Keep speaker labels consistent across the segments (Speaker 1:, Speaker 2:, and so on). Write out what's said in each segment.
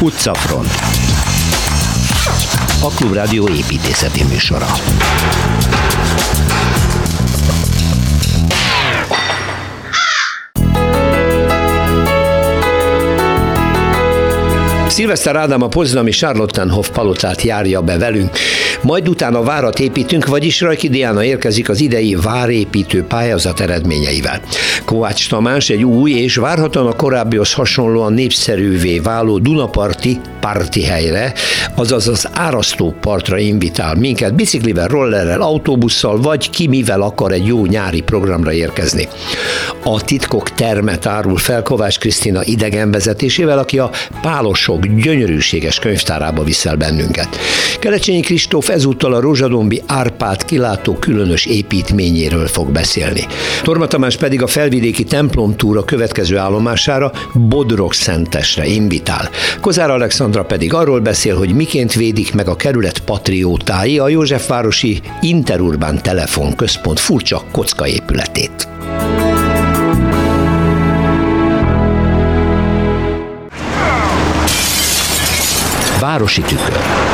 Speaker 1: Utcafront. A Klubrádió építészeti műsora. Szilveszter Ádám a poznami Charlottenhof palotát járja be velünk, majd utána várat építünk, vagyis Rajki Diana érkezik az idei várépítő pályázat eredményeivel. Kovács Tamás egy új és várhatóan a korábbihoz hasonlóan népszerűvé váló Dunaparti parti helyre, azaz az árasztó partra invitál minket biciklivel, rollerrel, autóbusszal, vagy ki mivel akar egy jó nyári programra érkezni. A titkok termet árul fel Kovács Krisztina idegenvezetésével, aki a Pálosok gyönyörűséges könyvtárába viszel bennünket. Kelecsényi Kristóf ezúttal a Rózsadombi Árpád kilátó különös építményéről fog beszélni. Torma Tamás pedig a felvidéki templomtúra következő állomására Bodrog Szentesre invitál. Kozár Alexandra pedig arról beszél, hogy miként védik meg a kerület patriótái a Józsefvárosi Interurbán Telefonközpont furcsa kocka épületét. Városi tükör.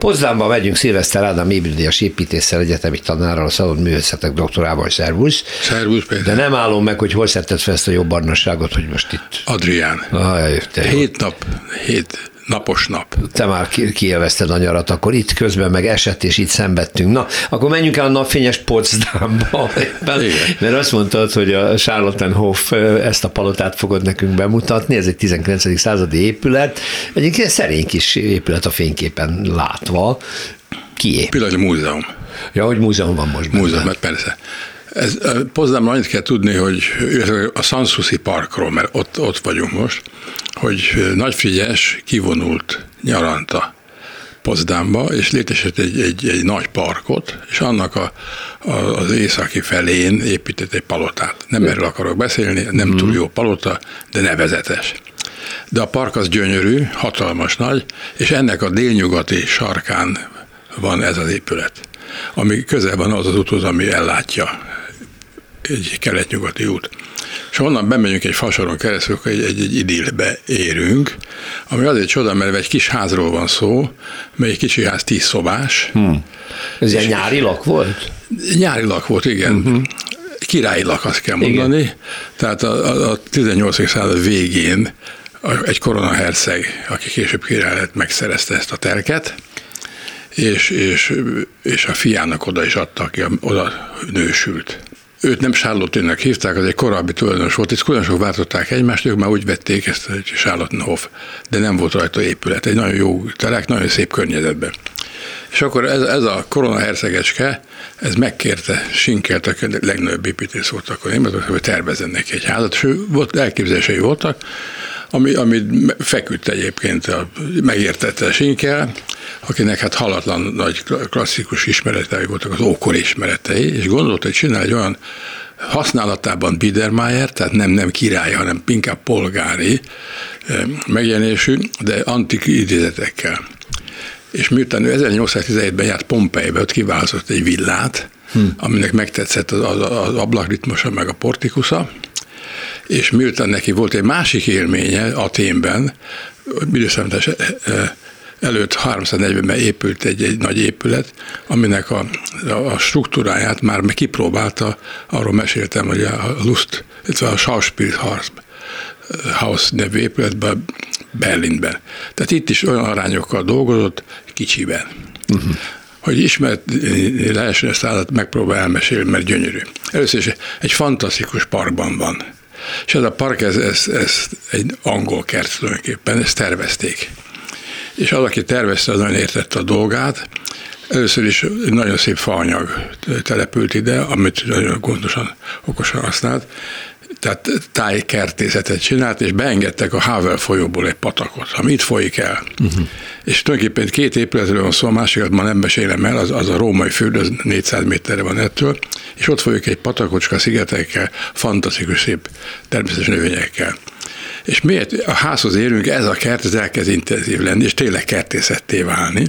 Speaker 1: Pozdánba megyünk Szilveszter Ádám Ébridias építéssel egyetemi tanárral, a szabad művészetek doktorával, szervusz.
Speaker 2: Szervusz, Péter.
Speaker 1: De nem állom meg, hogy hol szedted fel ezt a jobb barnasságot, hogy most itt...
Speaker 2: Adrián.
Speaker 1: Aj, te
Speaker 2: hét nap, hét napos nap.
Speaker 1: Te már kielvezted a nyarat, akkor itt közben meg esett, és itt szenvedtünk. Na, akkor menjünk el a napfényes Potsdamba. Mert azt mondtad, hogy a Charlottenhof ezt a palotát fogod nekünk bemutatni, ez egy 19. századi épület, egyik szerény kis épület a fényképen látva. Kié?
Speaker 2: Pillanatnyi múzeum.
Speaker 1: Ja, hogy múzeum van most.
Speaker 2: Múzeum, mert persze. Ez, Pozdában annyit kell tudni, hogy a Sanssouci parkról, mert ott, ott vagyunk most, hogy Nagy Frigyes kivonult nyaranta Pozdámba, és létesített egy, egy, egy nagy parkot, és annak a, a, az északi felén épített egy palotát. Nem erről akarok beszélni, nem mm. túl jó palota, de nevezetes. De a park az gyönyörű, hatalmas nagy, és ennek a délnyugati sarkán van ez az épület, ami közel van az az úthoz, ami ellátja egy kelet-nyugati út. És onnan bemegyünk egy fasoron keresztül, akkor egy, egy, egy idillbe érünk, ami azért csoda, mert egy kis házról van szó, mely egy kicsi ház tíz szobás. Hmm.
Speaker 1: Ez egy nyári lak volt?
Speaker 2: Nyári lak volt, igen. Uh-huh. Királyi lak, azt kell mondani. Igen. Tehát a, a, a 18. század végén egy koronaherceg, aki később király lett, megszerezte ezt a telket, és, és, és a fiának oda is adta, aki oda nősült. Őt nem Charlotte-nek hívták, az egy korábbi tulajdonos volt, és különösen váltották egymást, ők már úgy vették ezt, hogy Charlottenhof, de nem volt rajta épület. Egy nagyon jó telek, nagyon szép környezetben. És akkor ez, ez a korona hercegecske, ez megkérte Sinkert, a legnagyobb építész volt akkor Németországban, hogy tervezzen neki egy házat, és volt, elképzelései voltak, ami, ami feküdt egyébként, a, megértette Sinkel, akinek hát halatlan nagy klasszikus ismeretei voltak, az ókor ismeretei, és gondolta, hogy csinál egy olyan használatában Biedermeier, tehát nem, nem király, hanem inkább polgári megjelenésű, de antik idézetekkel. És miután ő 1817-ben járt Pompejbe, ott kiválasztott egy villát, hmm. aminek megtetszett az, az, az ablakritmusa, meg a portikusza, és miután neki volt egy másik élménye Aténben, időszámítás előtt 340-ben épült egy, egy nagy épület, aminek a, a struktúráját már kipróbálta, arról meséltem, hogy a Lust, illetve a Schauspielhaus House nevű épületben Berlinben. Tehát itt is olyan arányokkal dolgozott, kicsiben. Uh-huh. Hogy ismert lehessen ezt állat, megpróbál elmesélni, mert gyönyörű. Először is egy fantasztikus parkban van. És ez a park, ez, ez, ez egy angol kert tulajdonképpen, ezt tervezték és az, aki tervezte, az nagyon értette a dolgát. Először is nagyon szép faanyag települt ide, amit nagyon gondosan, okosan használt, tehát tájkertészetet csinált, és beengedtek a Havel folyóból egy patakot, ami itt folyik el. Uh-huh. És tulajdonképpen két épületről van szó, a másikat ma nem mesélem el, az, az a római fürdő, az 400 méterre van ettől, és ott folyik egy patakocska szigetekkel, fantasztikus szép természetes növényekkel. És miért a házhoz érünk, ez a kert ez elkezd intenzív lenni, és tényleg kertészetté válni.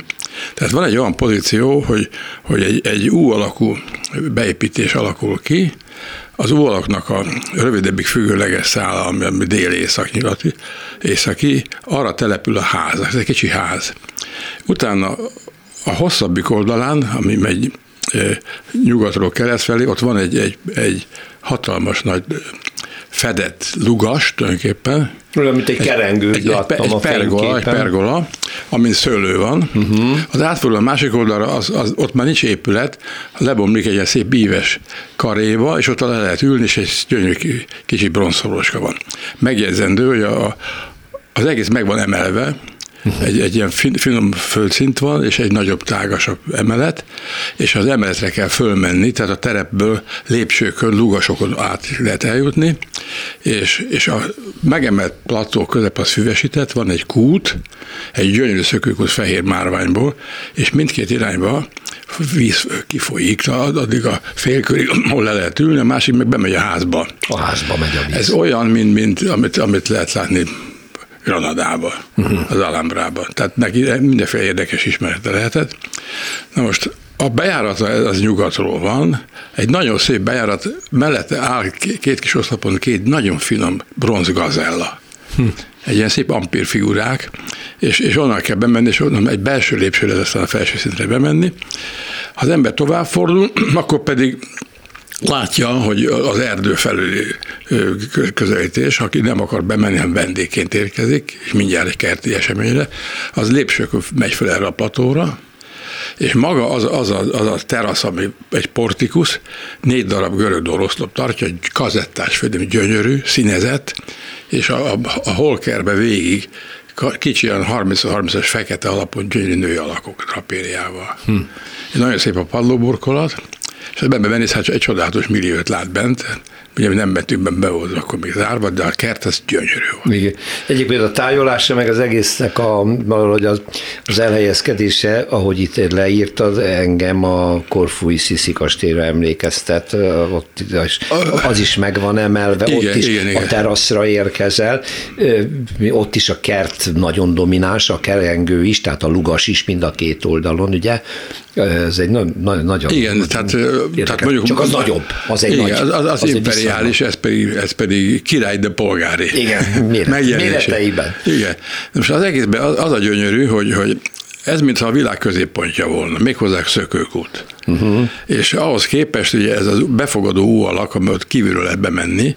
Speaker 2: Tehát van egy olyan pozíció, hogy, hogy egy, egy U alakú beépítés alakul ki, az óalaknak a rövidebbik függőleges szála, ami dél-észak-nyugati, északi, arra települ a ház, ez egy kicsi ház. Utána a hosszabbik oldalán, ami megy nyugatról kereszt felé, ott van egy, egy, egy hatalmas nagy fedett lugas tulajdonképpen.
Speaker 1: Olyan, mint egy kerengő,
Speaker 2: egy, egy, egy, pergola, egy pergola, amin szőlő van. Uh-huh. Az átfordul a másik oldalra, az, az, ott már nincs épület, lebomlik egy szép íves karéba, és ott le lehet ülni, és egy gyönyörű kicsi bronzszoroska van. Megjegyzendő, hogy a, az egész meg van emelve, egy, egy ilyen fin, finom földszint van, és egy nagyobb, tágasabb emelet, és az emeletre kell fölmenni, tehát a terepből lépcsőkön, lugasokon át lehet eljutni, és, és a megemelt plató közep az füvesített, van egy kút, egy gyönyörű szökőkút fehér márványból, és mindkét irányba víz kifolyik, addig a félkörig, ahol le lehet ülni, a másik meg bemegy a házba.
Speaker 1: A házba megy a víz.
Speaker 2: Ez olyan, mint, mint amit, amit lehet látni Granadába, uh-huh. az Alhambrába. Tehát neki mindenféle érdekes ismerete lehetett. Na most a bejárata az nyugatról van, egy nagyon szép bejárat, mellette áll két kis oszlopon két nagyon finom bronzgazella. Hm. Egy ilyen szép ampír figurák, és, és onnan kell bemenni, és onnan egy belső lépcsőre aztán a felső szintre bemenni. Ha az ember tovább fordul, akkor pedig látja, hogy az erdő felüli közelítés, aki nem akar bemenni, hanem vendégként érkezik, és mindjárt egy kerti eseményre, az lépsőkön megy fel erre a platóra, és maga az, az, a, az a terasz, ami egy portikus, négy darab görög doroszlop tartja, egy kazettás földön, gyönyörű, színezett, és a, a, a holkerbe végig kicsi olyan 30-30-as fekete alapon gyönyörű női alakok rapériával. Hm. Nagyon szép a padlóburkolat, és ebben beménész, hát egy csodálatos milliót lát bent, ugye nem mentünk be, volt akkor még zárva, de a kert az gyönyörű volt.
Speaker 1: Igen. Egyébként a tájolása, meg az egésznek a, valahogy az, az elhelyezkedése, ahogy itt leírtad, engem a Korfúi Sziszi kastélyra emlékeztet, ott az is meg van emelve, igen, ott is igen, igen. a teraszra érkezel, ott is a kert nagyon domináns, a kerengő is, tehát a lugas is mind a két oldalon, ugye, ez egy na, na, nagyon
Speaker 2: Igen, tehát, tehát
Speaker 1: mondjuk... Csak az nagyobb, az egy igen, nagy,
Speaker 2: az, az, az, az imperiális, ez pedig, ez pedig király, de polgári.
Speaker 1: Igen, méret, méreteiben.
Speaker 2: Igen. Most az egészben az, az a gyönyörű, hogy, hogy ez mintha a világ középpontja volna, méghozzá szökőkút. Uh-huh. És ahhoz képest ugye ez a befogadó ú alak, amit kívülről lehet bemenni,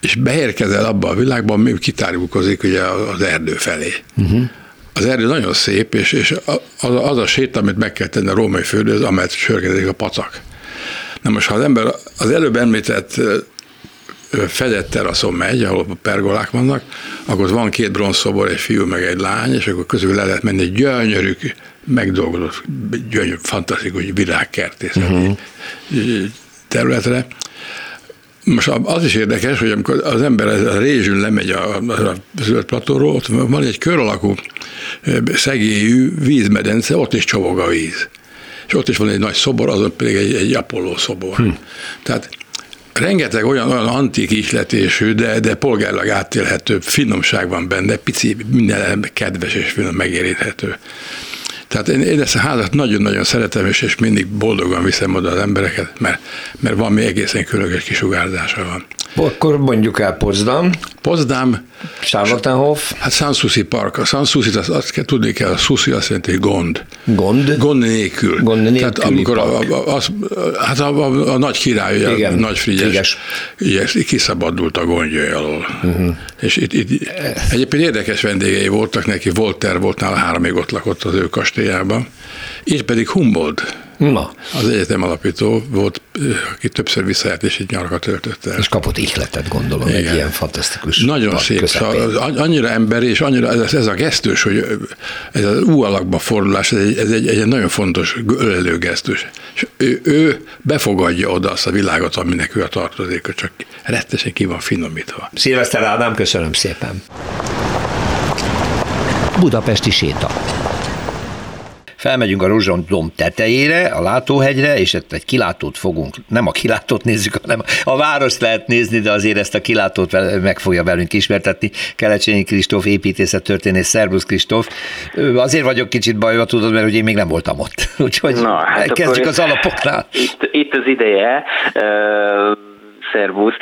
Speaker 2: és beérkezel abba a világba, ami kitárulkozik ugye az erdő felé. Uh-huh az erdő nagyon szép, és, és az, az a sét, amit meg kell tenni a római földhöz, amelyet sörgedik a pacak. Na most, ha az ember az előbb említett fedett teraszon megy, ahol pergolák vannak, akkor van két bronzszobor, egy fiú meg egy lány, és akkor közül le lehet menni egy gyönyörű, megdolgozott, gyönyörű, fantasztikus világkertészeti uh-huh. területre. Most az is érdekes, hogy amikor az ember a rézsűn lemegy a, a zöld platóról, ott van egy kör alakú szegélyű vízmedence, ott is csobog a víz. És ott is van egy nagy szobor, azon pedig egy, egy Apollo szobor. Hm. Tehát rengeteg olyan, olyan antik ihletésű, de, de polgárlag átélhető finomság van benne, pici, minden kedves és finom megéríthető. Tehát én, én ezt a házat nagyon-nagyon szeretem, és, és mindig boldogan viszem oda az embereket, mert, mert van még egészen különleges kisugárzása van.
Speaker 1: Akkor mondjuk el Potsdam.
Speaker 2: Potsdam.
Speaker 1: Charlottenhof.
Speaker 2: Hát Sanssouci Park. A Sanssouci, azt, azt kell tudni kell, a Suszi azt jelenti, gond.
Speaker 1: Gond?
Speaker 2: Gond nélkül.
Speaker 1: Gond nélkül.
Speaker 2: Tehát amikor a, a, az, hát a, a, a nagy király, Igen, a nagy Frigyes, Frigyes. kiszabadult a gondjai alól. Uh-huh. És itt, itt, egyébként érdekes vendégei voltak neki, Volter volt nála három még ott lakott az ő kastélyában, így pedig Humboldt Na. Az egyetem alapító volt, aki többször visszajárt és egy nyarakat töltött el.
Speaker 1: És kapott ihletet, gondolom, Igen. egy ilyen fantasztikus
Speaker 2: Nagyon szép, szóval annyira emberi, és annyira ez, ez a gesztus, hogy ez az U alakba fordulás, ez egy, ez egy, egy nagyon fontos ölelő gesztus. És ő, ő befogadja oda azt a világot, aminek ő a tartozéka, csak rettesen ki van finomítva.
Speaker 1: Szilveszter Ádám, köszönöm szépen. Budapesti séta. Felmegyünk a Rozson domb tetejére, a látóhegyre, és ott egy kilátót fogunk, nem a kilátót nézzük, hanem a várost lehet nézni, de azért ezt a kilátót meg fogja velünk ismertetni. Kelecsényi Kristóf, építészet történész, Szerbusz Kristóf. Azért vagyok kicsit bajba, tudod, mert ugye én még nem voltam ott. Úgyhogy Na, hát kezdjük az alapoknál.
Speaker 3: Itt, itt az ideje. Szervusz.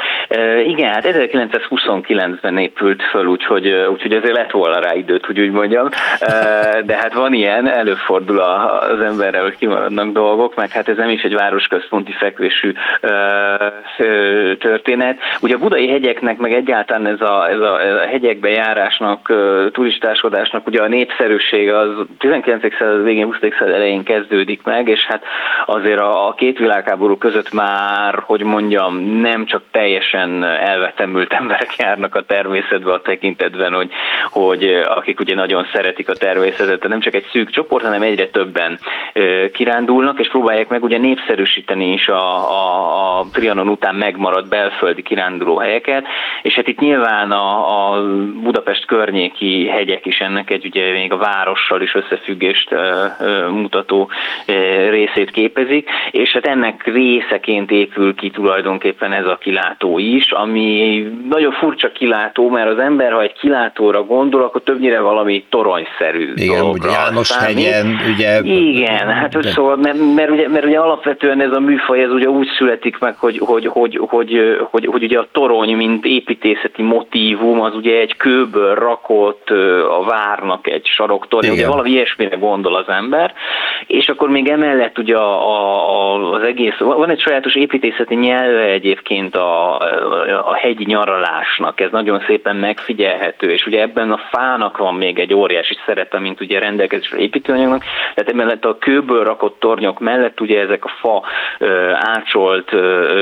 Speaker 3: Igen, hát 1929-ben épült föl, úgyhogy, úgyhogy azért lett volna rá időt, hogy úgy mondjam. De hát van ilyen, előfordul az emberrel, hogy kimaradnak dolgok, meg hát ez nem is egy városközponti fekvésű történet. Ugye a budai hegyeknek, meg egyáltalán ez a, ez a, ez a hegyekbe járásnak, turistáskodásnak, ugye a népszerűség az 19. század végén, 20. század elején kezdődik meg, és hát azért a, a két világháború között már, hogy mondjam, nem csak teljesen elvetemült emberek járnak a természetbe a tekintetben, hogy, hogy akik ugye nagyon szeretik a természetet, nem csak egy szűk csoport, hanem egyre többen kirándulnak, és próbálják meg ugye népszerűsíteni is a, a, a Trianon után megmaradt belföldi kiránduló helyeket, és hát itt nyilván a, a Budapest környéki hegyek is ennek egy ugye még a várossal is összefüggést mutató részét képezik, és hát ennek részeként épül ki tulajdonképpen ez a kilátó is, ami nagyon furcsa kilátó, mert az ember, ha egy kilátóra gondol, akkor többnyire valami toronyszerű
Speaker 1: Igen, ugye János hegyen, ugye...
Speaker 3: Igen, hát de... szóval, mert, mert, ugye, mert ugye alapvetően ez a műfaj, ez ugye úgy születik meg, hogy, hogy, hogy, hogy, hogy, hogy ugye a torony, mint építészeti motívum, az ugye egy kőből rakott a várnak egy saroktorony, ugye valami ilyesmire gondol az ember, és akkor még emellett ugye a, a, az egész, van egy sajátos építészeti nyelve egyébként a, a hegyi nyaralásnak, ez nagyon szépen megfigyelhető, és ugye ebben a fának van még egy óriási szerepe, mint ugye rendelkezésre építőanyagnak, tehát emellett a kőből rakott tornyok mellett ugye ezek a fa ácsolt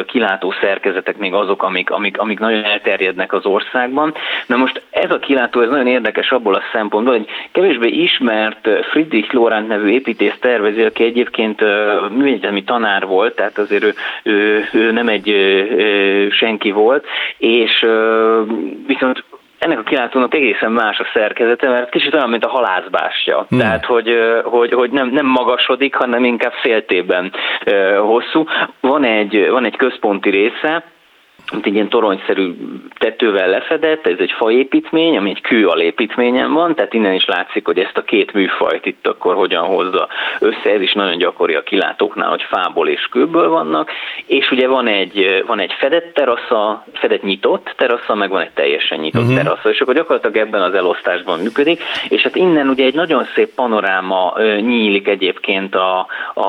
Speaker 3: kilátó szerkezetek még azok, amik, amik, amik nagyon elterjednek az országban. Na most ez a kilátó, ez nagyon érdekes abból a szempontból, hogy kevésbé ismert Friedrich Lorand nevű építész tervező, aki egyébként műegyetemi tanár volt, tehát azért ő, ő, ő nem egy senki volt, és viszont ennek a kilátónak egészen más a szerkezete, mert kicsit olyan, mint a halászbástya. Hmm. Tehát, hogy, hogy, hogy nem, nem magasodik, hanem inkább féltében hosszú. Van egy, van egy központi része, mint egy ilyen toronyszerű tetővel lefedett, ez egy faépítmény, ami egy kő alépítményen van, tehát innen is látszik, hogy ezt a két műfajt itt akkor hogyan hozza össze, ez is nagyon gyakori a kilátóknál, hogy fából és kőből vannak, és ugye van egy, van egy fedett terasza, fedett nyitott terasza, meg van egy teljesen nyitott uh-huh. terasza, és akkor gyakorlatilag ebben az elosztásban működik, és hát innen ugye egy nagyon szép panoráma nyílik egyébként a, a,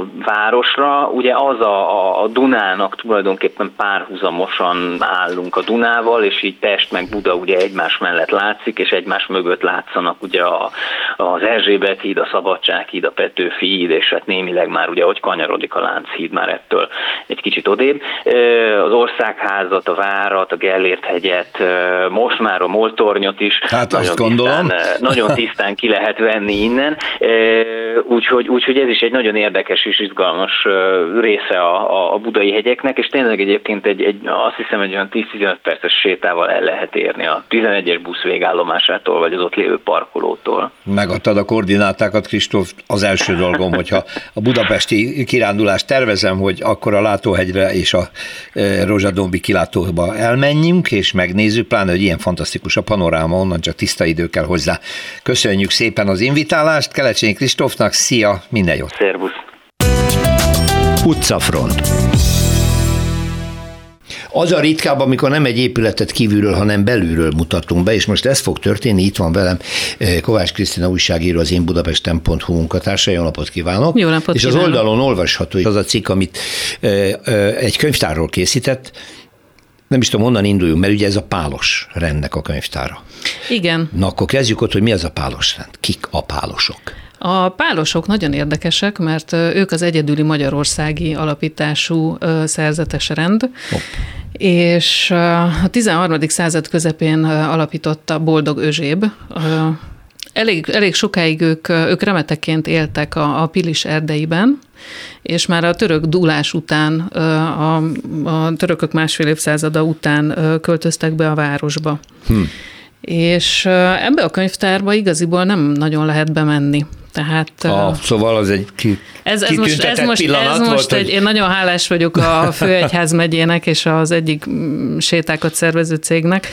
Speaker 3: a városra, ugye az a, a Dunának tulajdonképpen pár párhuzamosan állunk a Dunával, és így Pest meg Buda ugye egymás mellett látszik, és egymás mögött látszanak ugye a, az Erzsébet híd, a Szabadság híd, a Petőfi híd, és hát némileg már ugye, hogy kanyarodik a Lánchíd már ettől egy kicsit odébb. Az Országházat, a Várat, a Gellért hegyet, most már a Moltornyot is.
Speaker 1: Hát azt gondolom.
Speaker 3: Tisztán, nagyon tisztán ki lehet venni innen, úgyhogy, úgyhogy ez is egy nagyon érdekes és izgalmas része a, a budai hegyeknek, és tényleg egyébként egy, egy, azt hiszem egy olyan 10-15 perces sétával el lehet érni a 11-es busz végállomásától, vagy az ott lévő parkolótól.
Speaker 1: Megadtad a koordinátákat, Kristóf, az első dolgom, hogyha a budapesti kirándulást tervezem, hogy akkor a Látóhegyre és a e, Rozsadombi kilátóba elmenjünk, és megnézzük, pláne, hogy ilyen fantasztikus a panoráma, onnan csak tiszta idő kell hozzá. Köszönjük szépen az invitálást, Kelecsényi Kristófnak, szia, minden jót!
Speaker 3: Szervusz!
Speaker 1: Utcafront az a ritkább, amikor nem egy épületet kívülről, hanem belülről mutatunk be, és most ez fog történni, itt van velem eh, Kovács Krisztina újságíró, az én budapesten.hu munkatársa, jó napot kívánok!
Speaker 4: Jó napot
Speaker 1: És
Speaker 4: kívánok.
Speaker 1: az oldalon olvasható az a cikk, amit eh, eh, egy könyvtárról készített, nem is tudom, honnan induljunk, mert ugye ez a pálos rendnek a könyvtára.
Speaker 4: Igen.
Speaker 1: Na akkor kezdjük ott, hogy mi az a pálos rend? Kik a pálosok?
Speaker 4: A pálosok nagyon érdekesek, mert ők az egyedüli magyarországi alapítású szerzetes rend, Hopp. És a 13. század közepén alapította Boldog Özséb. Elég, elég sokáig ők, ők remeteként éltek a, a Pilis erdeiben, és már a török dúlás után, a, a törökök másfél évszázada után költöztek be a városba. Hm. És ebbe a könyvtárba igaziból nem nagyon lehet bemenni. Tehát,
Speaker 1: ah, szóval az egy ki,
Speaker 4: ez, ez most, ez most, ez most volt, egy, hogy... én nagyon hálás vagyok a Főegyház megyének és az egyik mm, sétákat szervező cégnek,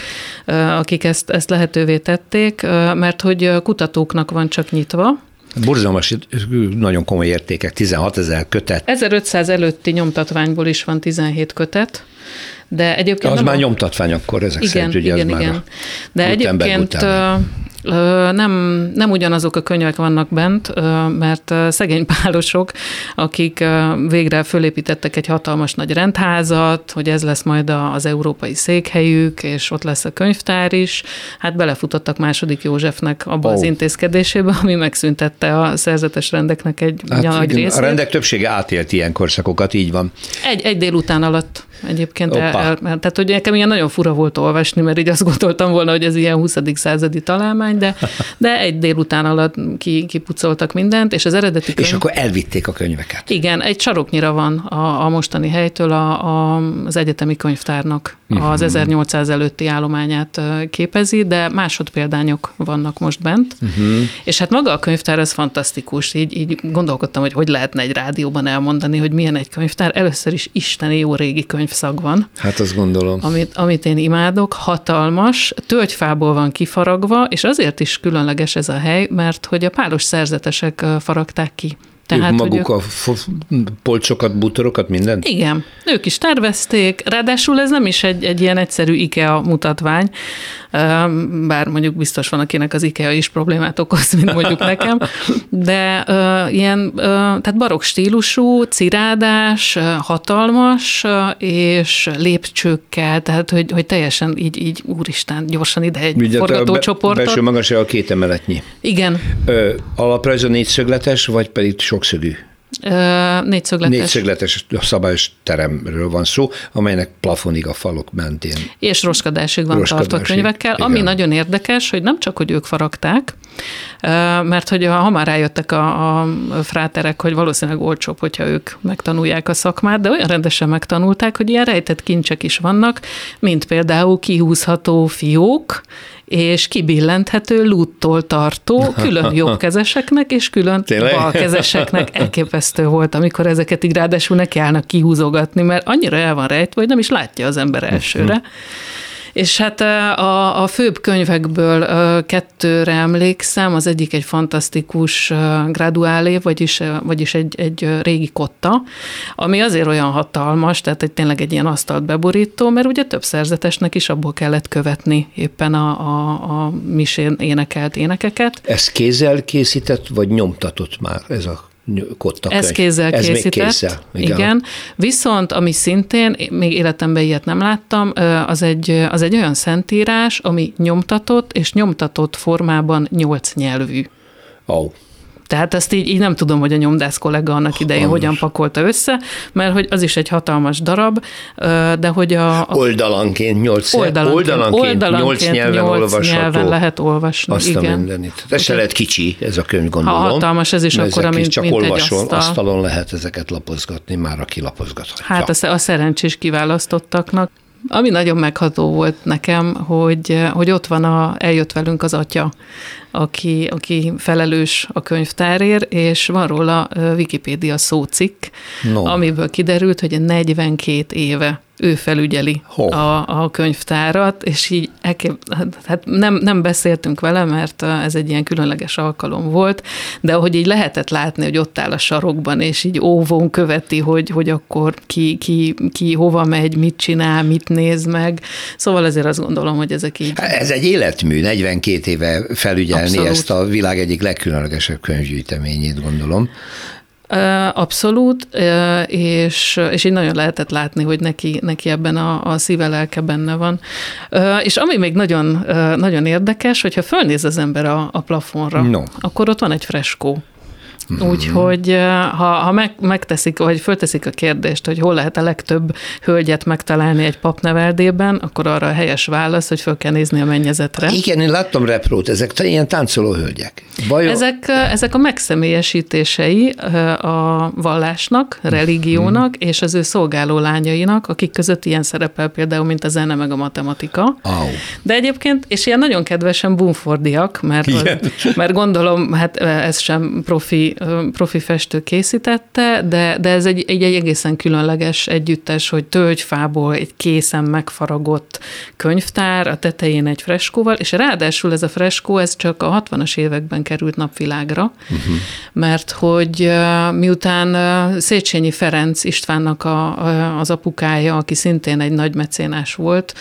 Speaker 4: akik ezt, ezt lehetővé tették, mert hogy kutatóknak van csak nyitva,
Speaker 1: Borzalmas, nagyon komoly értékek, 16 ezer kötet.
Speaker 4: 1500 előtti nyomtatványból is van 17 kötet, De egyébként...
Speaker 1: Az már a... nyomtatvány akkor ezek igen, szerint, ugye
Speaker 4: igen,
Speaker 1: ez
Speaker 4: igen.
Speaker 1: már
Speaker 4: De egyébként nem, nem ugyanazok a könyvek vannak bent, mert szegény pálosok, akik végre fölépítettek egy hatalmas nagy rendházat, hogy ez lesz majd az európai székhelyük, és ott lesz a könyvtár is, hát belefutottak második Józsefnek abba oh. az intézkedésébe, ami megszüntette a szerzetes rendeknek egy hát nagy részét.
Speaker 1: A rendek többsége átélt ilyen korszakokat, így van.
Speaker 4: Egy, egy délután alatt egyébként. El, el, tehát, hogy nekem ilyen nagyon fura volt olvasni, mert így azt gondoltam volna, hogy ez ilyen 20. századi találmány, de, de egy délután alatt ki, kipucoltak mindent, és az eredeti
Speaker 1: könyv... És akkor elvitték a könyveket.
Speaker 4: Igen, egy saroknyira van a, a mostani helytől a, a, az egyetemi könyvtárnak. Az 1800 előtti állományát képezi, de másodpéldányok vannak most bent, uh-huh. és hát maga a könyvtár az fantasztikus, így, így gondolkodtam, hogy hogy lehetne egy rádióban elmondani, hogy milyen egy könyvtár. Először is isteni jó régi könyvszag van.
Speaker 1: Hát azt gondolom.
Speaker 4: Amit, amit én imádok, hatalmas, tölgyfából van kifaragva, és azért is különleges ez a hely, mert hogy a pálos szerzetesek faragták ki.
Speaker 1: Tehát, ők maguk ők... a polcsokat, bútorokat, mindent?
Speaker 4: Igen, ők is tervezték, ráadásul ez nem is egy, egy ilyen egyszerű IKEA mutatvány, bár mondjuk biztos van, akinek az IKEA is problémát okoz, mint mondjuk nekem, de ilyen, tehát barokk stílusú, cirádás, hatalmas, és lépcsőkkel, tehát hogy, hogy teljesen így, így úristen, gyorsan ide egy Ugye forgatócsoportot.
Speaker 1: Belső magasság a két emeletnyi.
Speaker 4: Igen.
Speaker 1: Ö, alaprajza négyszögletes, vagy pedig sokszögű?
Speaker 4: Négyszögletes.
Speaker 1: Négyszögletes szabályos teremről van szó, amelynek plafonig a falok mentén.
Speaker 4: És roskadásig van roskadásig, tartva könyvekkel, igen. ami nagyon érdekes, hogy nem csak, hogy ők faragták, mert hogy ha már rájöttek a, a fráterek, hogy valószínűleg olcsóbb, hogyha ők megtanulják a szakmát, de olyan rendesen megtanulták, hogy ilyen rejtett kincsek is vannak, mint például kihúzható fiók, és kibillenthető lúttól tartó, külön jobbkezeseknek és külön Tényleg? balkezeseknek elképesztő volt, amikor ezeket így ráadásul nekiállnak kihúzogatni, mert annyira el van rejtve, hogy nem is látja az ember elsőre. És hát a, a főbb könyvekből kettőre emlékszem, az egyik egy fantasztikus graduálé, vagyis, vagyis egy, egy régi kotta, ami azért olyan hatalmas, tehát egy, tényleg egy ilyen asztalt beborító, mert ugye több szerzetesnek is abból kellett követni éppen a, a, a misén énekelt énekeket.
Speaker 1: Ez kézzel készített, vagy nyomtatott már ez a kotta
Speaker 4: Ez kézzel Ez készített, még kézzel, igen. igen. Viszont, ami szintén, még életemben ilyet nem láttam, az egy, az egy olyan szentírás, ami nyomtatott, és nyomtatott formában nyolc nyelvű.
Speaker 1: Oh.
Speaker 4: Tehát ezt így, így nem tudom, hogy a nyomdász kollega annak idején hogyan pakolta össze, mert hogy az is egy hatalmas darab, de hogy a... a
Speaker 1: oldalanként nyolc, oldalanként,
Speaker 4: oldalanként, oldalanként nyolc nyelven nyolc olvasható. nyelven lehet olvasni.
Speaker 1: Azt igen. a mindenit. Ez se lehet kicsi, ez a könyv gondolom.
Speaker 4: Ha hatalmas, ez is akkor, mint,
Speaker 1: csak
Speaker 4: mint
Speaker 1: olvason,
Speaker 4: egy asztal.
Speaker 1: asztalon lehet ezeket lapozgatni, már aki lapozgathatja.
Speaker 4: Hát a, a szerencsés kiválasztottaknak. Ami nagyon megható volt nekem, hogy, hogy ott van, a, eljött velünk az atya, aki, aki felelős a könyvtárért, és van róla Wikipédia szócikk, no. amiből kiderült, hogy 42 éve ő felügyeli a, a könyvtárat, és így hát nem, nem beszéltünk vele, mert ez egy ilyen különleges alkalom volt, de hogy így lehetett látni, hogy ott áll a sarokban, és így óvón követi, hogy, hogy akkor ki, ki, ki hova megy, mit csinál, mit néz meg. Szóval ezért azt gondolom, hogy ezek így...
Speaker 1: Ez egy életmű, 42 éve felügyelni Abszolút. ezt a világ egyik legkülönlegesebb könyvgyűjteményét, gondolom.
Speaker 4: Abszolút, és, és így nagyon lehetett látni, hogy neki, neki ebben a, a szíve lelke benne van. És ami még nagyon, nagyon érdekes, hogyha fölnéz az ember a, a plafonra, no. akkor ott van egy freskó. Mm-hmm. Úgyhogy ha, ha meg, megteszik, vagy fölteszik a kérdést, hogy hol lehet a legtöbb hölgyet megtalálni egy papneveldében, akkor arra a helyes válasz, hogy föl kell nézni a mennyezetre.
Speaker 1: Igen, én láttam reprót, ezek ilyen táncoló hölgyek.
Speaker 4: Vajon... Ezek, ezek a megszemélyesítései a vallásnak, religiónak mm. és az ő szolgáló lányainak, akik között ilyen szerepel például, mint a zene meg a matematika.
Speaker 1: Oh.
Speaker 4: De egyébként, és ilyen nagyon kedvesen bumfordiak, mert, mert gondolom, hát ez sem profi profi festő készítette, de, de ez egy, egy, egy egészen különleges együttes, hogy tölgyfából egy készen megfaragott könyvtár, a tetején egy freskóval, és ráadásul ez a freskó, ez csak a 60-as években került napvilágra, uh-huh. mert hogy miután Széchenyi Ferenc Istvánnak a, az apukája, aki szintén egy nagy mecénás volt,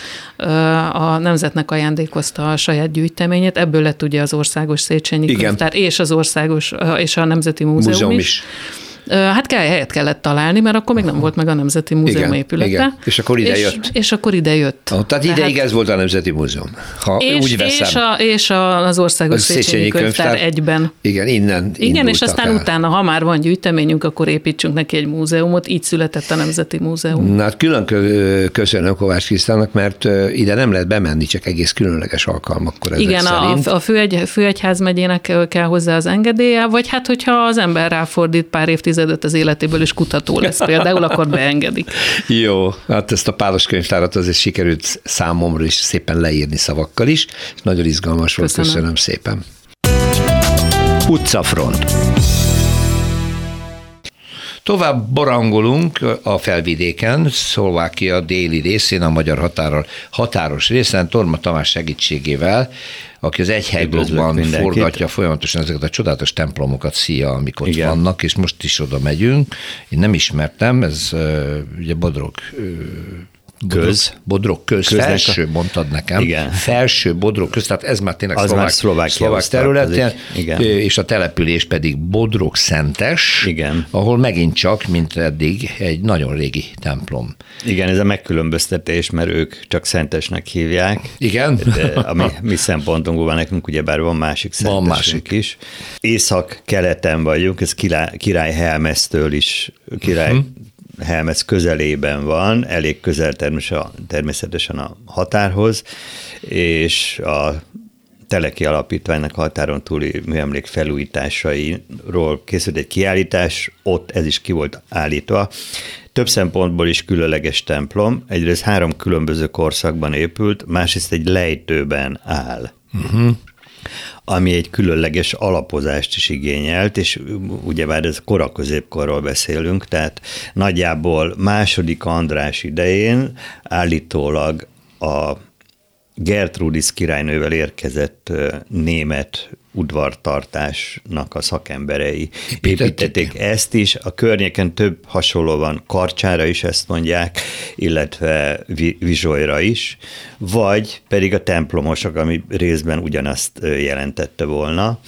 Speaker 4: a nemzetnek ajándékozta a saját gyűjteményét, ebből lett ugye az országos Széchenyi Igen. könyvtár, és az országos, és a Nemzeti Múzeum, Múzeum is. is. Hát kell, helyet kellett találni, mert akkor még nem volt meg a Nemzeti Múzeum igen, épülete. Igen.
Speaker 1: És akkor ide jött. És,
Speaker 4: és akkor ide jött.
Speaker 1: Oh, tehát ideig tehát, ez volt a Nemzeti Múzeum, ha és, úgy veszem.
Speaker 4: És, a, és a, az Országos Széchenyi, Széchenyi könyvtár, könyvtár egyben.
Speaker 1: Igen, innen
Speaker 4: Igen, és aztán el. utána, ha már van gyűjteményünk, akkor építsünk neki egy múzeumot, így született a Nemzeti Múzeum.
Speaker 1: Na hát külön köszönöm Kovács Krisztának, mert ide nem lehet bemenni, csak egész különleges alkalmakkor ezek
Speaker 4: Igen,
Speaker 1: szerint.
Speaker 4: a, a főegy, főegyház megyének kell hozzá az engedélye, vagy hát hogyha az ember ráfordít pár évtizedet az életéből, is kutató lesz például, akkor beengedik.
Speaker 1: Jó, hát ezt a páros könyvtárat azért sikerült számomra is szépen leírni szavakkal is, és nagyon izgalmas volt, köszönöm, köszönöm szépen. Utcafront. Tovább barangolunk a felvidéken, Szlovákia déli részén, a magyar határon, határos részen, Torma Tamás segítségével, aki az egy helyblokkban forgatja folyamatosan ezeket a csodálatos templomokat, szia, amik ott Igen. vannak, és most is oda megyünk. Én nem ismertem, ez ugye Bodrog
Speaker 5: köz.
Speaker 1: Bodrog köz, Köznek felső a... mondtad nekem. Igen. Felső Bodrog köz, tehát ez már tényleg
Speaker 5: az
Speaker 1: szlovák,
Speaker 5: már szlovák,
Speaker 1: szlovák területen, igen. és a település pedig Bodrog Szentes,
Speaker 5: igen.
Speaker 1: ahol megint csak, mint eddig, egy nagyon régi templom.
Speaker 5: Igen, ez a megkülönböztetés, mert ők csak Szentesnek hívják.
Speaker 1: Igen.
Speaker 5: De a mi, mi szempontunkból van nekünk, ugyebár van másik Szentesünk van másik. is. Észak-keleten vagyunk, ez király, király Helmesztől is, király uh-huh Helmez közelében van, elég közel természetesen a határhoz, és a Teleki Alapítványnak határon túli műemlék felújításairól készült egy kiállítás, ott ez is ki volt állítva. Több szempontból is különleges templom, egyrészt három különböző korszakban épült, másrészt egy lejtőben áll. Uh-huh ami egy különleges alapozást is igényelt, és ugyebár ez kora középkorról beszélünk, tehát nagyjából második András idején állítólag a Gertrudis királynővel érkezett német udvartartásnak a szakemberei építették ezt is. A környéken több hasonló van, Karcsára is ezt mondják, illetve Vizsolyra is, vagy pedig a templomosok, ami részben ugyanazt jelentette volna.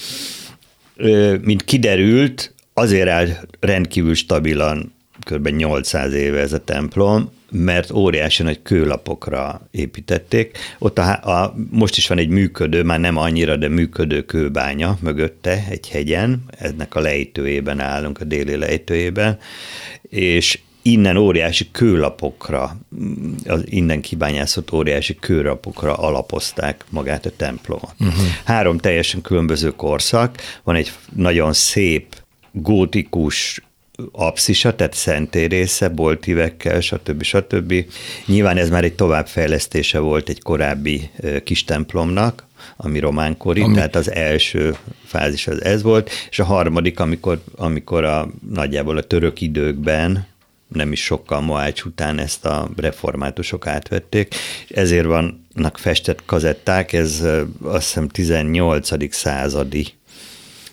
Speaker 5: Mint kiderült, azért áll rendkívül stabilan kb. 800 éve ez a templom, mert óriási nagy kőlapokra építették. Ott a, a, most is van egy működő, már nem annyira, de működő kőbánya mögötte, egy hegyen, ennek a lejtőjében állunk, a déli lejtőjében, és innen óriási kőlapokra, az innen kibányászott óriási kőlapokra alapozták magát a templomot. Uh-huh. Három teljesen különböző korszak, van egy nagyon szép gótikus apszisa, tehát szentérésze, boltívekkel, stb. stb. Nyilván ez már egy továbbfejlesztése volt egy korábbi kis templomnak, ami románkori, ami... tehát az első fázis az ez volt, és a harmadik, amikor, amikor a, nagyjából a török időkben, nem is sokkal Moács után ezt a reformátusok átvették, ezért vannak festett kazetták, ez azt hiszem 18. századi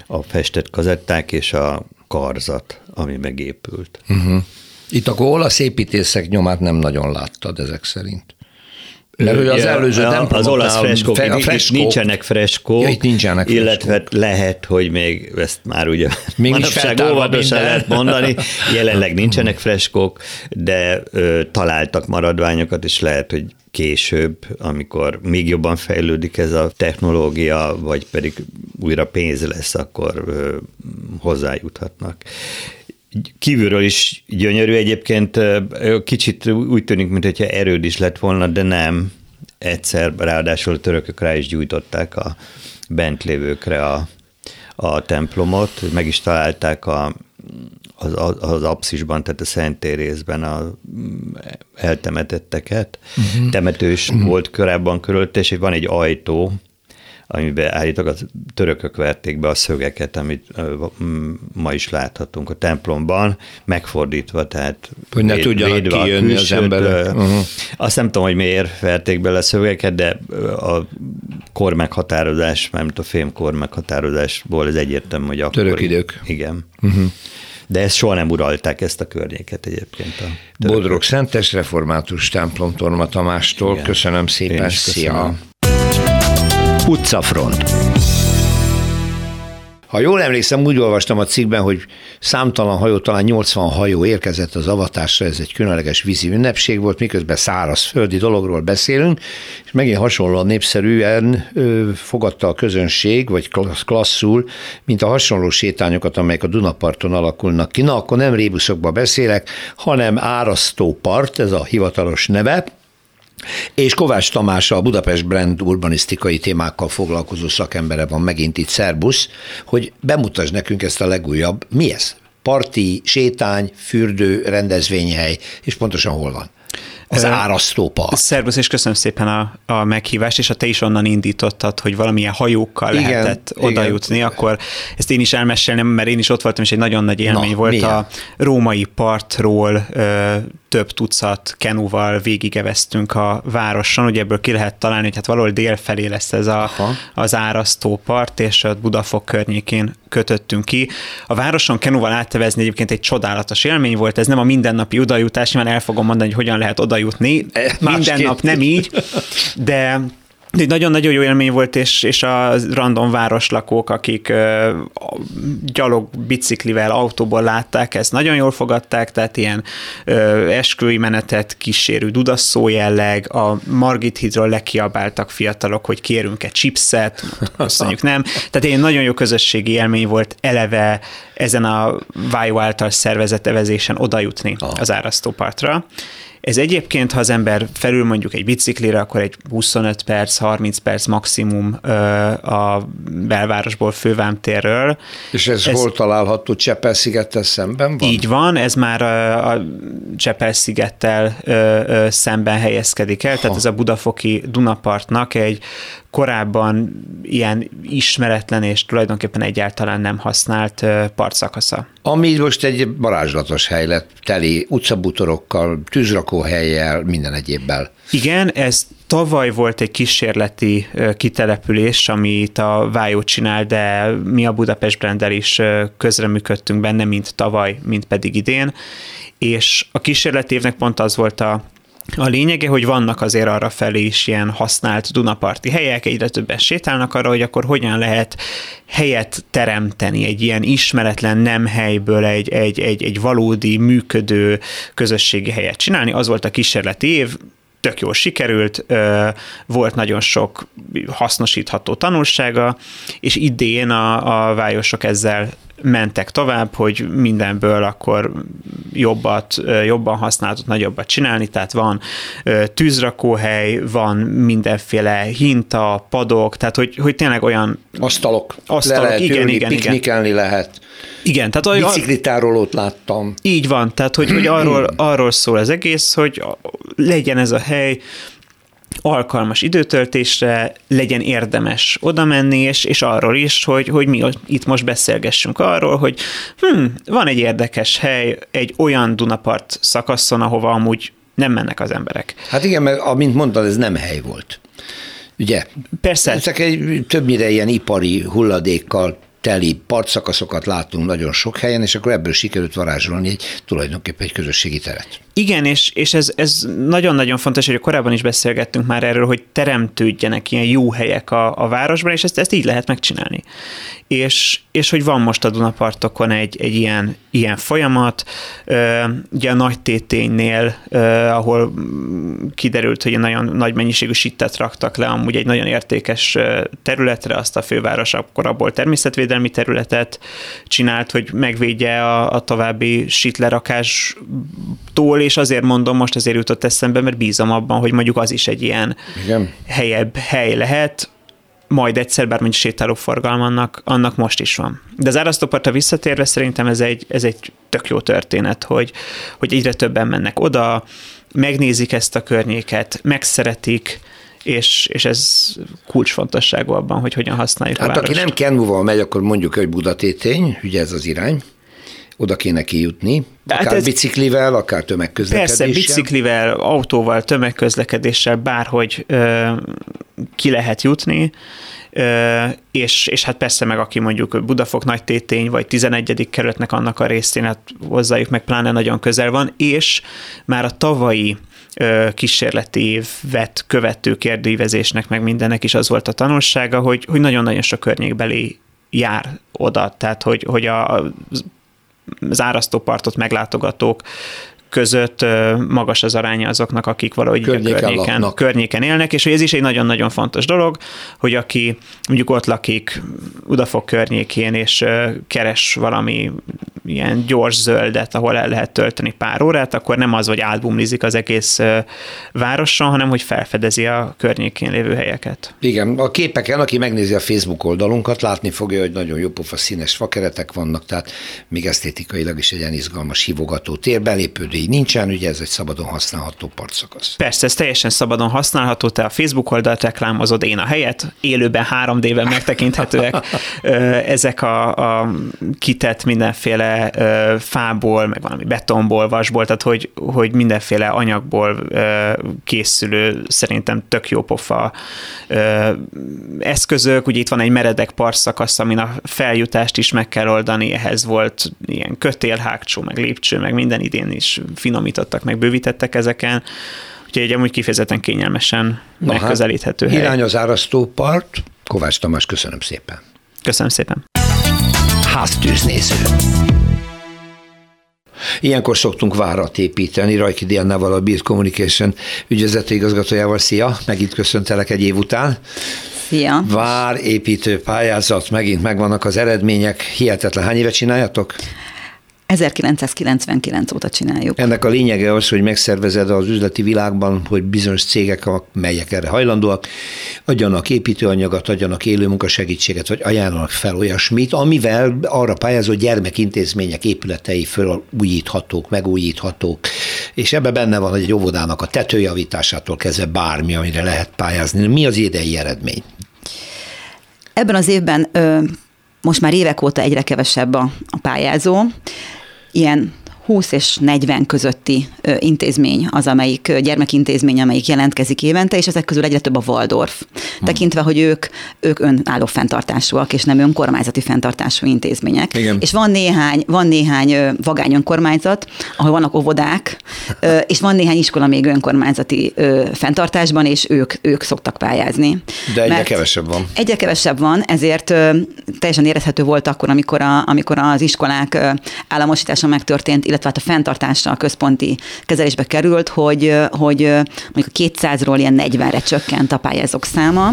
Speaker 5: a festett kazetták, és a karzat, ami megépült. Uh-huh.
Speaker 1: Itt akkor olasz építészek nyomát nem nagyon láttad ezek szerint. Mert hogy az ja, előző
Speaker 5: Az olasz freskók, fe, freskók, nincsenek freskók, ja, itt nincsenek illetve freskók. lehet, hogy még ezt már ugye még manapság óvatosan lehet mondani, jelenleg nincsenek freskók, de ö, találtak maradványokat, és lehet, hogy később, amikor még jobban fejlődik ez a technológia, vagy pedig újra pénz lesz, akkor hozzájuthatnak kívülről is gyönyörű egyébként, kicsit úgy tűnik, mintha erőd is lett volna, de nem. Egyszer ráadásul törökök rá is gyújtották a bent lévőkre a, a templomot, meg is találták a, az, az apszisban, tehát a szentérészben a eltemetetteket. Uh-huh. Temetős uh-huh. volt korábban körülötte, és van egy ajtó, amiben állítólag a törökök verték be a szögeket, amit ma is láthatunk a templomban, megfordítva, tehát
Speaker 1: hogy ne tudjanak kijönni az ember. Uh-huh.
Speaker 5: Azt nem tudom, hogy miért verték bele a szögeket, de a kor meghatározás, mármint a fémkor meghatározásból ez egyértelmű, hogy akkor...
Speaker 1: Török idők.
Speaker 5: Igen. Uh-huh. De ezt soha nem uralták, ezt a környéket egyébként. A
Speaker 1: Bodrog Szentes Református templom Torma Tamástól. Igen. Köszönöm szépen, szia! Utcafront. Ha jól emlékszem, úgy olvastam a cikkben, hogy számtalan hajó, talán 80 hajó érkezett az avatásra, ez egy különleges vízi ünnepség volt, miközben száraz földi dologról beszélünk, és megint hasonlóan népszerűen ö, fogadta a közönség, vagy klasszul, mint a hasonló sétányokat, amelyek a Dunaparton alakulnak ki. Na, akkor nem rébuszokba beszélek, hanem árasztó part, ez a hivatalos neve, és Kovács Tamás, a Budapest Brand urbanisztikai témákkal foglalkozó szakembere van megint itt, szerbusz, hogy bemutasd nekünk ezt a legújabb, mi ez? Parti, sétány, fürdő, rendezvényhely, és pontosan hol van? Az árasztópark.
Speaker 6: Szervusz, és köszönöm szépen a, a meghívást, és ha te is onnan indítottad, hogy valamilyen hajókkal igen, lehetett oda jutni, akkor ezt én is elmesélném, mert én is ott voltam, és egy nagyon nagy élmény Na, volt milyen? a római partról több tucat kenúval végigeveztünk a városon, ugye ebből ki lehet találni, hogy hát valahol délfelé lesz ez a, az árasztó part, és a Budafok környékén kötöttünk ki. A városon kenúval áttevezni egyébként egy csodálatos élmény volt, ez nem a mindennapi odajutás, nyilván el fogom mondani, hogy hogyan lehet odajutni. Minden nap nem így, de egy nagyon-nagyon jó élmény volt, és, és a random városlakók, akik uh, gyalog, biciklivel, autóból látták, ezt nagyon jól fogadták, tehát ilyen uh, esküvői menetet kísérő dudasszó jelleg, a Margit hídról lekiabáltak fiatalok, hogy kérünk egy chipset, köszönjük nem. Tehát egy nagyon jó közösségi élmény volt eleve ezen a Vájó által szervezett evezésen odajutni ah. az árasztópartra. Ez egyébként, ha az ember felül mondjuk egy biciklire, akkor egy 25 perc, 30 perc maximum a belvárosból fővámtérről.
Speaker 1: És ez, ez hol található? Csepel-szigettel szemben van?
Speaker 6: Így van, ez már a, a Csepel-szigettel szemben helyezkedik el, ha. tehát ez a budafoki Dunapartnak egy korábban ilyen ismeretlen és tulajdonképpen egyáltalán nem használt partszakasza.
Speaker 1: Ami most egy varázslatos hely lett, teli utcabutorokkal, tűzrakóhelyjel, minden egyébbel.
Speaker 6: Igen, ez tavaly volt egy kísérleti kitelepülés, amit a Vájó csinál, de mi a Budapest Brandel is közreműködtünk benne, mint tavaly, mint pedig idén, és a kísérleti évnek pont az volt a a lényege, hogy vannak azért arra felé is ilyen használt Dunaparti helyek, egyre többen sétálnak arra, hogy akkor hogyan lehet helyet teremteni egy ilyen ismeretlen nem helyből egy, egy, egy, egy valódi működő közösségi helyet csinálni. Az volt a kísérleti év, tök jól sikerült, volt nagyon sok hasznosítható tanulsága, és idén a, a vájosok ezzel mentek tovább, hogy mindenből akkor jobbat, jobban használatot, nagyobbat csinálni, tehát van tűzrakóhely, van mindenféle hinta, padok, tehát hogy, hogy tényleg olyan...
Speaker 1: Asztalok. Asztalok, Le lehet igen, ülni, igen, piknikelni igen. lehet.
Speaker 6: Igen,
Speaker 1: tehát olyan, biciklitárolót láttam.
Speaker 6: Így van, tehát hogy, hogy arról, arról szól az egész, hogy legyen ez a hely, alkalmas időtöltésre legyen érdemes oda menni, és, és arról is, hogy, hogy mi itt most beszélgessünk arról, hogy hm, van egy érdekes hely, egy olyan Dunapart szakaszon, ahova amúgy nem mennek az emberek.
Speaker 1: Hát igen, mert amint mondtad, ez nem hely volt. Ugye?
Speaker 6: Persze.
Speaker 1: Ezek egy többnyire ilyen ipari hulladékkal teli partszakaszokat látunk nagyon sok helyen, és akkor ebből sikerült varázsolni egy tulajdonképpen egy közösségi teret.
Speaker 6: Igen, és, és ez, ez nagyon-nagyon fontos, hogy korábban is beszélgettünk már erről, hogy teremtődjenek ilyen jó helyek a, a városban, és ezt, ezt így lehet megcsinálni. És, és hogy van most a Dunapartokon egy, egy ilyen, ilyen folyamat, ugye a nagy téténynél, ahol kiderült, hogy nagyon nagy mennyiségű sittet raktak le, amúgy egy nagyon értékes területre, azt a főváros akkor abból természetvédelmi területet csinált, hogy megvédje a, a további sitlerakástól, és azért mondom, most azért jutott eszembe, mert bízom abban, hogy mondjuk az is egy ilyen Igen. helyebb hely lehet, majd egyszer, bár mondjuk sétálóforgalom annak, annak most is van. De az árasztópartra visszatérve szerintem ez egy, ez egy tök jó történet, hogy, hogy egyre többen mennek oda, megnézik ezt a környéket, megszeretik, és, és ez kulcsfontosságú abban, hogy hogyan használjuk
Speaker 1: hát,
Speaker 6: a várost.
Speaker 1: aki nem Kenvuval megy, akkor mondjuk, hogy Budatétény, ugye ez az irány, oda kéne kijutni, hát akár hát ez, biciklivel, akár tömegközlekedéssel.
Speaker 6: Persze, biciklivel, autóval, tömegközlekedéssel bárhogy ö, ki lehet jutni, ö, és, és hát persze meg aki mondjuk Budafok nagy tétény, vagy 11. kerületnek annak a részén, hát hozzájuk meg pláne nagyon közel van, és már a tavalyi kísérleti évet követő kérdőívezésnek, meg mindennek is az volt a tanulsága, hogy, hogy nagyon-nagyon sok környékbeli jár oda, tehát hogy, hogy a, az árasztópartot meglátogatók között magas az aránya azoknak, akik valahogy környéken, a környéken, környéken élnek, és hogy ez is egy nagyon-nagyon fontos dolog, hogy aki mondjuk ott lakik Udafok környékén, és keres valami ilyen gyors zöldet, ahol el lehet tölteni pár órát, akkor nem az, hogy átbumlizik az egész városon, hanem hogy felfedezi a környékén lévő helyeket.
Speaker 1: Igen, a képeken, aki megnézi a Facebook oldalunkat, látni fogja, hogy nagyon jó pofa színes fakeretek vannak, tehát még esztétikailag is egy ilyen izgalmas hívogató tér, belépődő így nincsen, ugye ez egy szabadon használható partszakasz.
Speaker 6: Persze, ez teljesen szabadon használható, te a Facebook oldalt reklámozod, én a helyet, élőben 3D-ben megtekinthetőek ezek a, a kitett mindenféle fából, meg valami betonból, vasból, tehát hogy, hogy mindenféle anyagból készülő, szerintem tök jó pofa eszközök, ugye itt van egy meredek partszakasz, amin a feljutást is meg kell oldani, ehhez volt ilyen kötélhágcsó, meg lépcső, meg minden idén is finomítottak, meg bővítettek ezeken, úgyhogy egy amúgy kifejezetten kényelmesen Na megközelíthető hát,
Speaker 1: hely. Irány az árasztópart. Kovács Tamás, köszönöm szépen.
Speaker 6: Köszönöm szépen.
Speaker 1: Háztűznéző. Ilyenkor szoktunk várat építeni, Rajki Diannával, a Beat Communication ügyvezető igazgatójával. Szia, megint köszöntelek egy év után.
Speaker 7: Szia.
Speaker 1: Vár építő pályázat, megint megvannak az eredmények. Hihetetlen. Hány éve csináljátok?
Speaker 7: 1999 óta csináljuk.
Speaker 1: Ennek a lényege az, hogy megszervezed az üzleti világban, hogy bizonyos cégek, melyek erre hajlandóak, adjanak építőanyagot, adjanak élőmunkasegítséget, vagy ajánlanak fel olyasmit, amivel arra pályázó gyermekintézmények épületei fölújíthatók, megújíthatók, és ebbe benne van, hogy egy óvodának a tetőjavításától kezdve bármi, amire lehet pályázni. Mi az idei eredmény?
Speaker 7: Ebben az évben ö, most már évek óta egyre kevesebb a, a pályázó. Ilyen 20 és 40 közötti intézmény az, amelyik gyermekintézmény, amelyik jelentkezik évente, és ezek közül egyre több a Waldorf. Hmm. Tekintve, hogy ők, ők önálló fenntartásúak, és nem önkormányzati fenntartású intézmények. Igen. És van néhány, van néhány vagány önkormányzat, ahol vannak óvodák, és van néhány iskola még önkormányzati fenntartásban, és ők, ők szoktak pályázni.
Speaker 1: De egyre Mert kevesebb van.
Speaker 7: Egyre kevesebb van, ezért teljesen érezhető volt akkor, amikor, a, amikor az iskolák államosítása megtörtént, illetve hát a fenntartásra a központi kezelésbe került, hogy, hogy mondjuk a 200-ról ilyen 40-re csökkent a pályázók száma.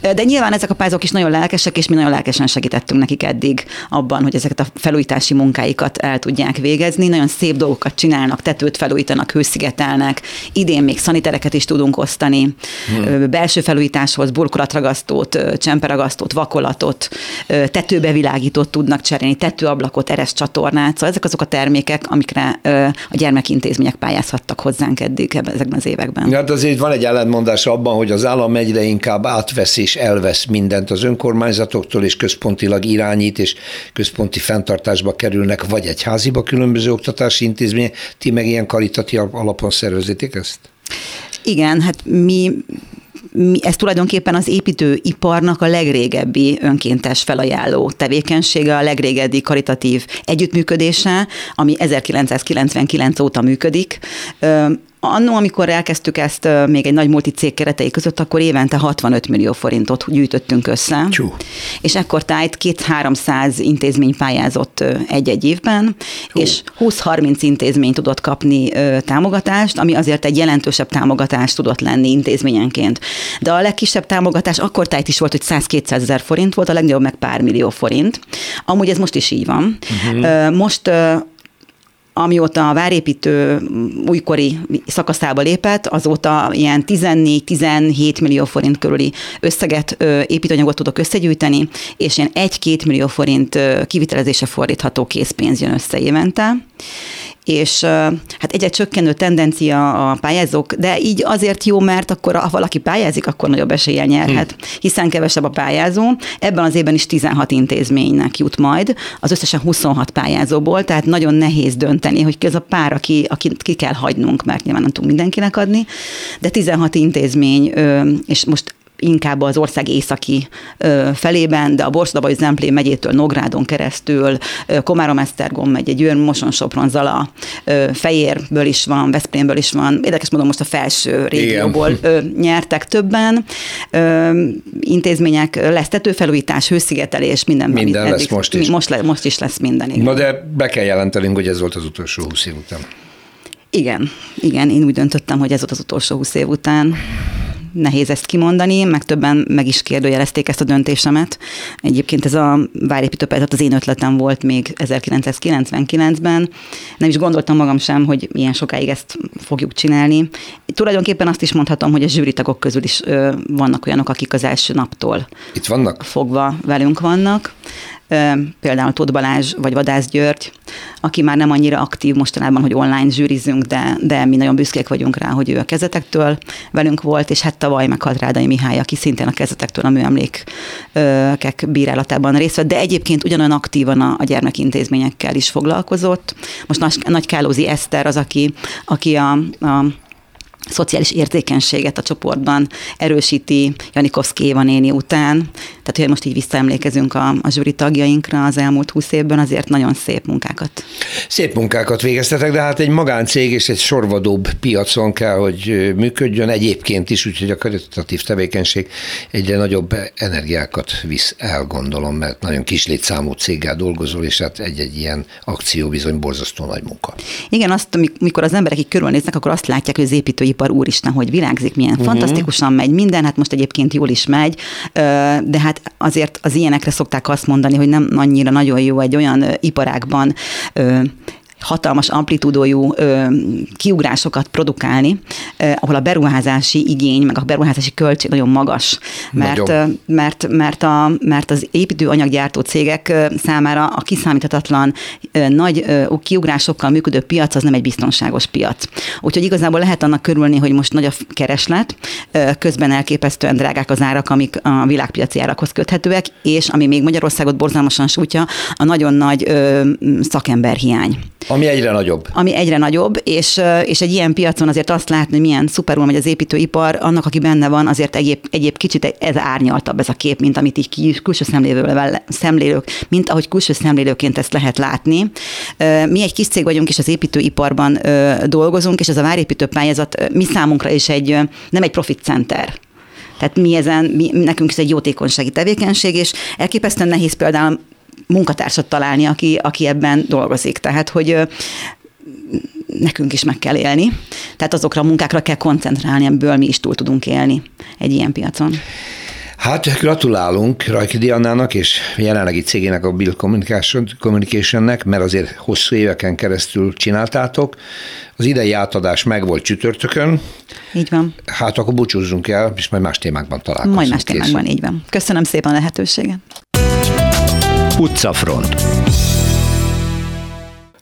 Speaker 7: De nyilván ezek a pályázók is nagyon lelkesek, és mi nagyon lelkesen segítettünk nekik eddig abban, hogy ezeket a felújítási munkáikat el tudják végezni. Nagyon szép dolgokat csinálnak, tetőt felújítanak, hőszigetelnek. Idén még szanitereket is tudunk osztani. Hmm. Belső felújításhoz burkolatragasztót, csemperagasztót, vakolatot, tetőbevilágítót tudnak cserélni, tetőablakot, eres csatornát. Szóval ezek azok a termékek, amik amikre a gyermekintézmények pályázhattak hozzánk eddig ezekben az években.
Speaker 1: Hát azért van egy ellentmondás abban, hogy az állam egyre inkább átvesz és elvesz mindent az önkormányzatoktól, és központilag irányít, és központi fenntartásba kerülnek, vagy egy háziba különböző oktatási intézmények. Ti meg ilyen karitatív alapon szervezitek ezt?
Speaker 7: Igen, hát mi ez tulajdonképpen az építőiparnak a legrégebbi önkéntes felajánló tevékenysége, a legrégebbi karitatív együttműködése, ami 1999 óta működik. Annó, amikor elkezdtük ezt még egy nagy multicég keretei között, akkor évente 65 millió forintot gyűjtöttünk össze. Csú. És ekkor tájt két-háromszáz intézmény pályázott egy-egy évben, Hú. és 20-30 intézmény tudott kapni támogatást, ami azért egy jelentősebb támogatás tudott lenni intézményenként. De a legkisebb támogatás akkor tájt is volt, hogy 100-200 ezer forint volt, a legnagyobb meg pár millió forint. Amúgy ez most is így van. Uh-huh. Most amióta a várépítő újkori szakaszába lépett, azóta ilyen 14-17 millió forint körüli összeget, építőanyagot tudok összegyűjteni, és ilyen 1-2 millió forint kivitelezése fordítható készpénz jön össze évente és hát egyre csökkenő tendencia a pályázók, de így azért jó, mert akkor ha valaki pályázik, akkor nagyobb eséllyel nyerhet, hm. hiszen kevesebb a pályázó. Ebben az évben is 16 intézménynek jut majd, az összesen 26 pályázóból, tehát nagyon nehéz dönteni, hogy ki az a pár, aki, aki ki kell hagynunk, mert nyilván nem tudunk mindenkinek adni, de 16 intézmény, és most inkább az ország északi felében, de a Borsodabaj Zemplén megyétől Nográdon keresztül, Komárom Esztergom megy, Győr, Moson, Sopron, Zala, Fejérből is van, Veszprémből is van. Érdekes mondom, most a felső régióból Igen. nyertek többen. Intézmények lesz tetőfelújítás, hőszigetelés, minden.
Speaker 1: Minden lesz most is.
Speaker 7: Most, le, most is lesz minden.
Speaker 1: Igen. Na de be kell jelentenünk, hogy ez volt az utolsó 20 év után.
Speaker 7: Igen, igen, én úgy döntöttem, hogy ez volt az utolsó 20 év után nehéz ezt kimondani, meg többen meg is kérdőjelezték ezt a döntésemet. Egyébként ez a várépítőpályázat az én ötletem volt még 1999-ben. Nem is gondoltam magam sem, hogy ilyen sokáig ezt fogjuk csinálni. Tulajdonképpen azt is mondhatom, hogy a zsűritagok közül is ö, vannak olyanok, akik az első naptól
Speaker 1: Itt vannak?
Speaker 7: fogva velünk vannak például Tóth Balázs vagy Vadász György, aki már nem annyira aktív mostanában, hogy online zsűrizünk, de, de mi nagyon büszkék vagyunk rá, hogy ő a kezetektől velünk volt, és hát tavaly meghalt Rádai Mihály, aki szintén a kezetektől a műemlékek bírálatában részt vett, de egyébként ugyanolyan aktívan a, a gyermekintézményekkel is foglalkozott. Most Nagy, Nagy Kálózi Eszter az, aki, aki a, a szociális érzékenységet a csoportban erősíti Janikovszki Éva néni után. Tehát, hogy most így visszaemlékezünk a, a zsűri tagjainkra az elmúlt húsz évben, azért nagyon szép munkákat.
Speaker 1: Szép munkákat végeztetek, de hát egy magáncég és egy sorvadóbb piacon kell, hogy működjön egyébként is, úgyhogy a karitatív tevékenység egyre nagyobb energiákat visz el, gondolom, mert nagyon kis létszámú céggel dolgozol, és hát egy-egy ilyen akció bizony borzasztó nagy munka.
Speaker 7: Igen, azt, mikor az emberek így körülnéznek, akkor azt látják, hogy az építői ipar úristen, hogy virágzik, milyen uh-huh. fantasztikusan megy minden, hát most egyébként jól is megy, de hát azért az ilyenekre szokták azt mondani, hogy nem annyira nagyon jó egy olyan iparágban hatalmas amplitúdójú ö, kiugrásokat produkálni, ö, ahol a beruházási igény, meg a beruházási költség nagyon magas, mert, ö, mert, mert, a, mert az építőanyaggyártó cégek számára a kiszámíthatatlan ö, nagy ö, kiugrásokkal működő piac az nem egy biztonságos piac. Úgyhogy igazából lehet annak körülni, hogy most nagy a kereslet, ö, közben elképesztően drágák az árak, amik a világpiaci árakhoz köthetőek, és ami még Magyarországot borzalmasan sújtja, a nagyon nagy ö, szakemberhiány.
Speaker 1: Ami egyre nagyobb.
Speaker 7: Ami egyre nagyobb, és, és egy ilyen piacon azért azt látni, hogy milyen szuperul megy az építőipar, annak, aki benne van, azért egyéb, egyéb kicsit ez árnyaltabb ez a kép, mint amit így külső szemlélők, mint ahogy külső szemlélőként ezt lehet látni. Mi egy kis cég vagyunk, és az építőiparban dolgozunk, és ez a várépítő pályázat mi számunkra is egy, nem egy profit center. Tehát mi ezen, mi, nekünk ez egy jótékonysági tevékenység, és elképesztően nehéz például munkatársat találni, aki, aki ebben dolgozik. Tehát, hogy nekünk is meg kell élni. Tehát azokra a munkákra kell koncentrálni, amiből mi is túl tudunk élni egy ilyen piacon.
Speaker 1: Hát gratulálunk Rajki Diannának és jelenlegi cégének a Bill Communication-nek, mert azért hosszú éveken keresztül csináltátok. Az idei átadás meg volt csütörtökön.
Speaker 7: Így van.
Speaker 1: Hát akkor búcsúzzunk el, és majd más témákban találkozunk.
Speaker 7: Majd más témákban, így van. Köszönöm szépen a lehetőséget.
Speaker 1: Utcafront.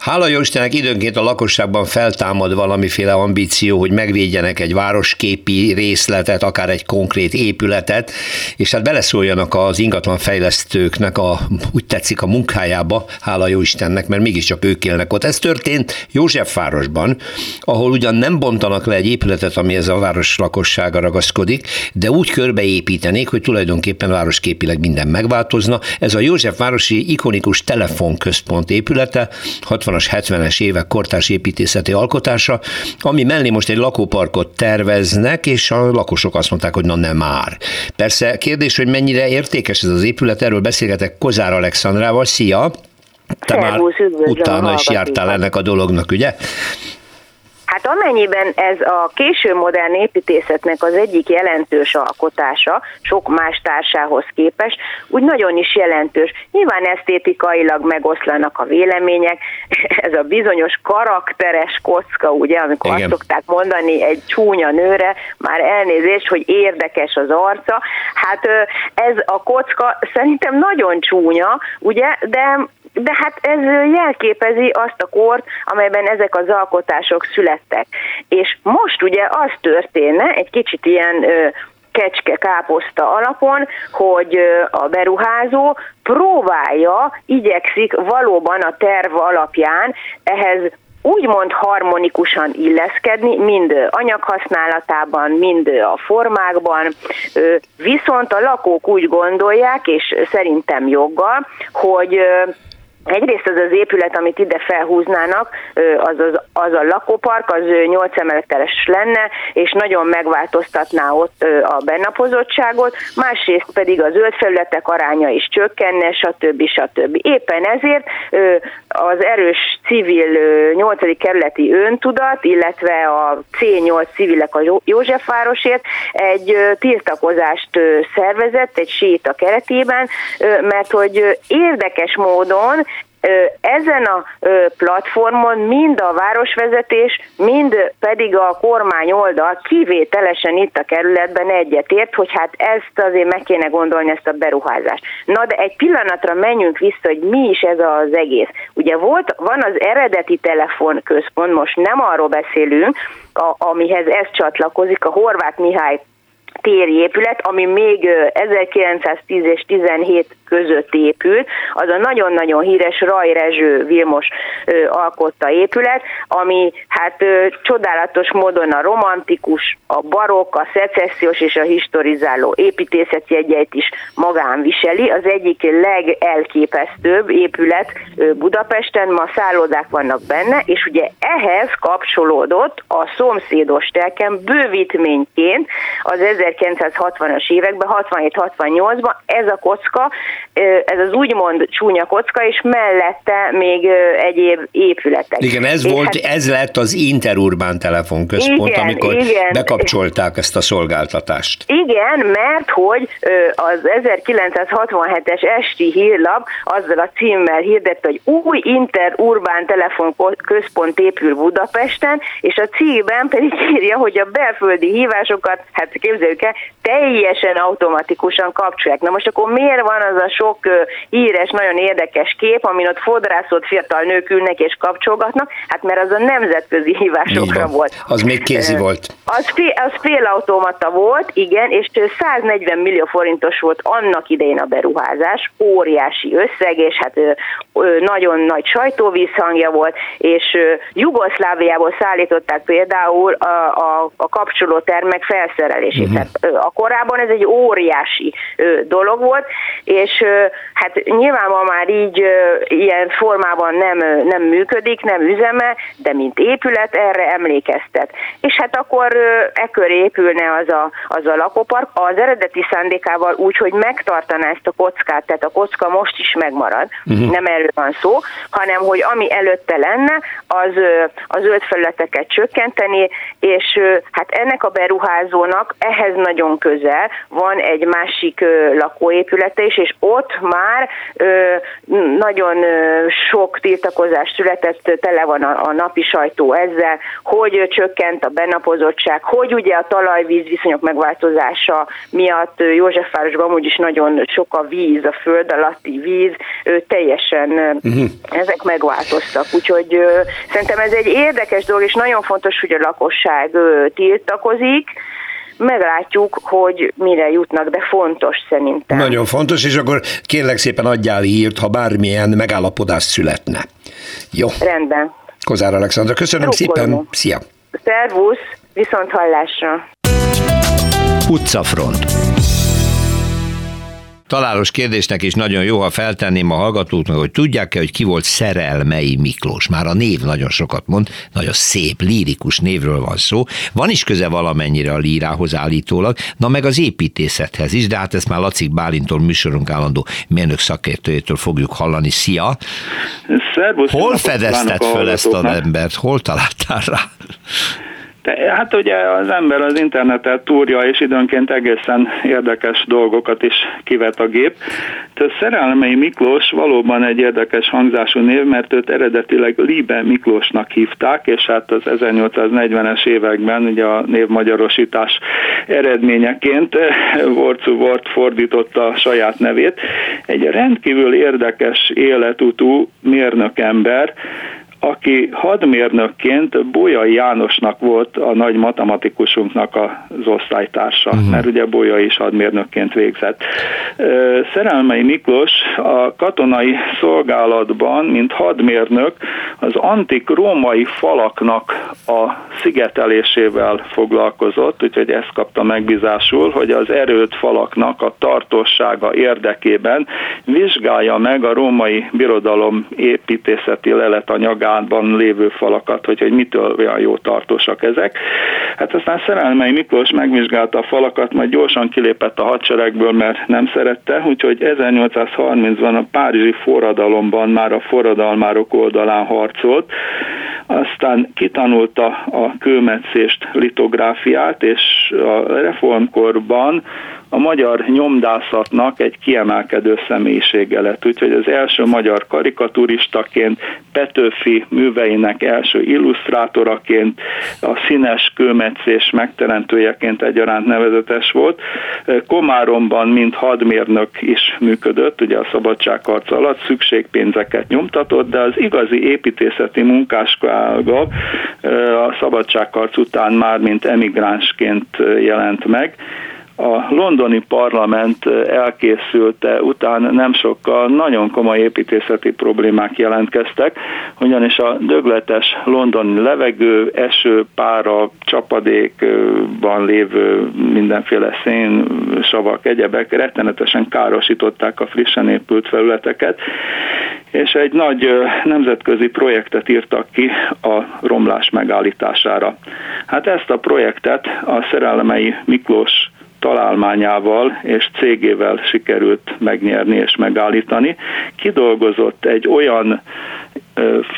Speaker 1: Hála jó Istennek időnként a lakosságban feltámad valamiféle ambíció, hogy megvédjenek egy városképi részletet, akár egy konkrét épületet, és hát beleszóljanak az ingatlan fejlesztőknek a, úgy tetszik a munkájába, hála jó Istennek, mert mégiscsak ők élnek ott. Ez történt Józsefvárosban, ahol ugyan nem bontanak le egy épületet, ami ez a város lakossága ragaszkodik, de úgy körbeépítenék, hogy tulajdonképpen városképileg minden megváltozna. Ez a Józsefvárosi ikonikus telefonközpont épülete, 60 60-as, 70-es évek kortárs építészeti alkotása, ami mellé most egy lakóparkot terveznek, és a lakosok azt mondták, hogy na nem már. Persze kérdés, hogy mennyire értékes ez az épület, erről beszélgetek Kozár Alexandrával. Szia! Te már utána is jártál ennek a dolognak, ugye?
Speaker 8: Hát amennyiben ez a késő modern építészetnek az egyik jelentős alkotása, sok más társához képest, úgy nagyon is jelentős. Nyilván esztétikailag megoszlanak a vélemények, ez a bizonyos karakteres kocka, ugye, amikor Igen. azt szokták mondani egy csúnya nőre, már elnézés, hogy érdekes az arca. Hát ez a kocka szerintem nagyon csúnya, ugye, de de hát ez jelképezi azt a kort, amelyben ezek az alkotások születtek. És most ugye az történne, egy kicsit ilyen kecske káposzta alapon, hogy a beruházó próbálja, igyekszik valóban a terv alapján ehhez úgymond harmonikusan illeszkedni, mind anyaghasználatában, mind a formákban, viszont a lakók úgy gondolják, és szerintem joggal, hogy Egyrészt az az épület, amit ide felhúznának, az, az, az a lakópark, az 8 emeletes lenne, és nagyon megváltoztatná ott a bennapozottságot, másrészt pedig az zöld felületek aránya is csökkenne, stb. stb. Éppen ezért az erős civil 8. kerületi öntudat, illetve a C8 civilek a Józsefvárosért egy tiltakozást szervezett, egy séta keretében, mert hogy érdekes módon ezen a platformon mind a városvezetés, mind pedig a kormány oldal kivételesen itt a kerületben egyetért, hogy hát ezt azért meg kéne gondolni, ezt a beruházást. Na de egy pillanatra menjünk vissza, hogy mi is ez az egész. Ugye volt, van az eredeti telefonközpont, most nem arról beszélünk, a, amihez ez csatlakozik, a Horváth Mihály téri épület, ami még 1910 és 17 között épült, az a nagyon-nagyon híres Raj Rezső Vilmos alkotta épület, ami hát csodálatos módon a romantikus, a barokk, a szecessziós és a historizáló építészeti jegyeit is magán viseli. Az egyik legelképesztőbb épület Budapesten, ma szállodák vannak benne, és ugye ehhez kapcsolódott a szomszédos telken bővítményként az 1960-as években, 67-68-ban ez a kocka ez az úgymond csúnya kocka, és mellette még egyéb épületek.
Speaker 1: Igen, ez volt, hát, ez lett az Interurbán telefonközpont, igen, amikor igen. bekapcsolták ezt a szolgáltatást.
Speaker 8: Igen, mert hogy az 1967-es esti hírlap azzal a címmel hirdette, hogy új interurbán telefonközpont épül Budapesten, és a címben pedig írja, hogy a belföldi hívásokat, hát képzeljük el, teljesen automatikusan kapcsolják. Na most akkor miért van az a sok híres, nagyon érdekes kép, amin ott fodrászott fiatal nők ülnek és kapcsolgatnak, hát mert az a nemzetközi hívásokra volt.
Speaker 1: Az még kézi volt.
Speaker 8: Az, fél, az félautomata volt, igen, és 140 millió forintos volt annak idején a beruházás, óriási összeg, és hát nagyon nagy sajtóvízhangja volt, és Jugoszláviából szállították például a, a, a kapcsolótermek felszerelését. Uh-huh. Tehát, a korábban ez egy óriási dolog volt, és hát nyilván ma már így ilyen formában nem, nem működik, nem üzeme, de mint épület erre emlékeztet. És hát akkor e köré épülne az a, az a lakópark, az eredeti szándékával úgy, hogy megtartaná ezt a kockát, tehát a kocka most is megmarad, uh-huh. nem erről van szó, hanem hogy ami előtte lenne, az az zöld felületeket csökkenteni, és hát ennek a beruházónak ehhez nagyon közel van egy másik lakóépülete is, és ott már nagyon sok tiltakozás született, tele van a, a napi sajtó ezzel, hogy csökkent a benapozottság, hogy ugye a talajvíz viszonyok megváltozása miatt Józsefvárosban amúgy is nagyon sok a víz, a föld alatti víz, teljesen uh-huh. ezek megváltoztak. Úgyhogy szerintem ez egy érdekes dolog, és nagyon fontos, hogy a lakosság tiltakozik, meglátjuk, hogy mire jutnak, de fontos szerintem.
Speaker 1: Nagyon fontos, és akkor kérlek szépen adjál hírt, ha bármilyen megállapodás születne. Jó.
Speaker 8: Rendben.
Speaker 1: Kozár Alexandra, köszönöm Jókolom. szépen, szia!
Speaker 8: Szervusz, viszont hallásra!
Speaker 1: Utcafront találós kérdésnek is nagyon jó, ha feltenném a hallgatóknak, hogy tudják-e, hogy ki volt Szerelmei Miklós. Már a név nagyon sokat mond, nagyon szép, lírikus névről van szó. Van is köze valamennyire a lírához állítólag, na meg az építészethez is, de hát ezt már Lacik Bálintól műsorunk állandó mérnök szakértőjétől fogjuk hallani. Szia!
Speaker 9: Szervusz,
Speaker 1: Hol fedezted föl ezt az embert? Hol találtál rá?
Speaker 9: De, hát ugye az ember az internetet túrja, és időnként egészen érdekes dolgokat is kivet a gép. Tehát Szerelmei Miklós valóban egy érdekes hangzású név, mert őt eredetileg Libe Miklósnak hívták, és hát az 1840-es években ugye a névmagyarosítás eredményeként Vorcu Vort fordította a saját nevét. Egy rendkívül érdekes életutú mérnökember, aki hadmérnökként Bolyai Jánosnak volt a nagy matematikusunknak az osztálytársa, uh-huh. mert ugye Bolyai is hadmérnökként végzett. Szerelmei Miklós a katonai szolgálatban, mint hadmérnök, az antik római falaknak a szigetelésével foglalkozott, úgyhogy ezt kapta megbízásul, hogy az erőt falaknak a tartósága érdekében vizsgálja meg a római birodalom építészeti leletanyagát, családban lévő falakat, hogy, hogy mitől olyan jó tartósak ezek. Hát aztán Szerelmei Miklós megvizsgálta a falakat, majd gyorsan kilépett a hadseregből, mert nem szerette, úgyhogy 1830-ban a Párizsi forradalomban már a forradalmárok oldalán harcolt, aztán kitanulta a kőmetszést, litográfiát, és a reformkorban a magyar nyomdászatnak egy kiemelkedő személyisége lett. Úgyhogy az első magyar karikaturistaként, Petőfi műveinek első illusztrátoraként, a színes kőmetszés megteremtőjeként egyaránt nevezetes volt. Komáromban, mint hadmérnök is működött, ugye a szabadságharc alatt szükségpénzeket nyomtatott, de az igazi építészeti munkássága a szabadságharc után már mint emigránsként jelent meg a londoni parlament elkészülte után nem sokkal nagyon komoly építészeti problémák jelentkeztek, ugyanis a dögletes londoni levegő, eső, pára, csapadékban lévő mindenféle szén, savak, egyebek rettenetesen károsították a frissen épült felületeket, és egy nagy nemzetközi projektet írtak ki a romlás megállítására. Hát ezt a projektet a szerelmei Miklós találmányával és cégével sikerült megnyerni és megállítani. Kidolgozott egy olyan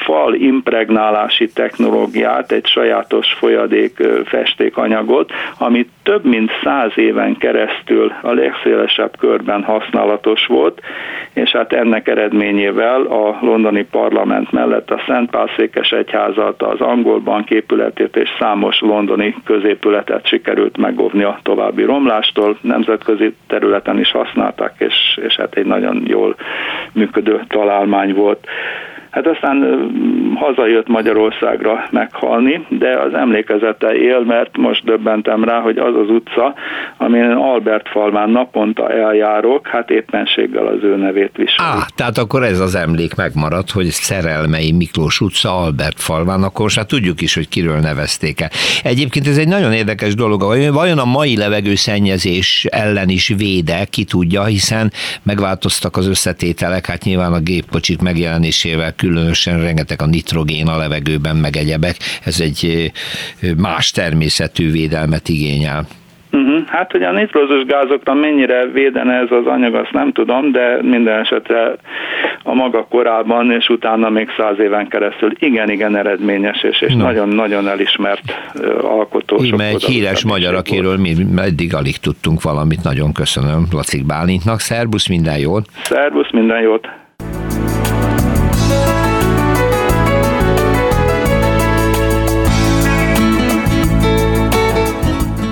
Speaker 9: fal impregnálási technológiát, egy sajátos folyadék festékanyagot, ami több mint száz éven keresztül a legszélesebb körben használatos volt, és hát ennek eredményével a londoni parlament mellett a Szent Pálszékes Egyházat, az angol bank és számos londoni középületet sikerült megóvni a további romlástól. Nemzetközi területen is használták, és, és hát egy nagyon jól működő találmány volt. Hát aztán hazajött Magyarországra meghalni, de az emlékezete él, mert most döbbentem rá, hogy az az utca, amin Albert falván naponta eljárok, hát éppenséggel az ő nevét viseli.
Speaker 1: Á, tehát akkor ez az emlék megmaradt, hogy Szerelmei Miklós utca Albert falván, akkor hát tudjuk is, hogy kiről nevezték el. Egyébként ez egy nagyon érdekes dolog, vajon a mai levegőszennyezés ellen is véde, ki tudja, hiszen megváltoztak az összetételek, hát nyilván a gépkocsik megjelenésével különösen rengeteg a nitrogén a levegőben, meg egyebek. Ez egy más természetű védelmet igényel.
Speaker 9: Uh-huh. Hát, hogy a nitrózus gázokra mennyire védene ez az anyag, azt nem tudom, de minden esetre a maga korában és utána még száz éven keresztül igen-igen eredményes és, és nagyon-nagyon elismert alkotó.
Speaker 1: Íme egy híres magyar, akiről mi eddig alig tudtunk valamit. Nagyon köszönöm Lacik Bálintnak. Szerbusz, minden jót!
Speaker 9: Szerbusz, minden jót!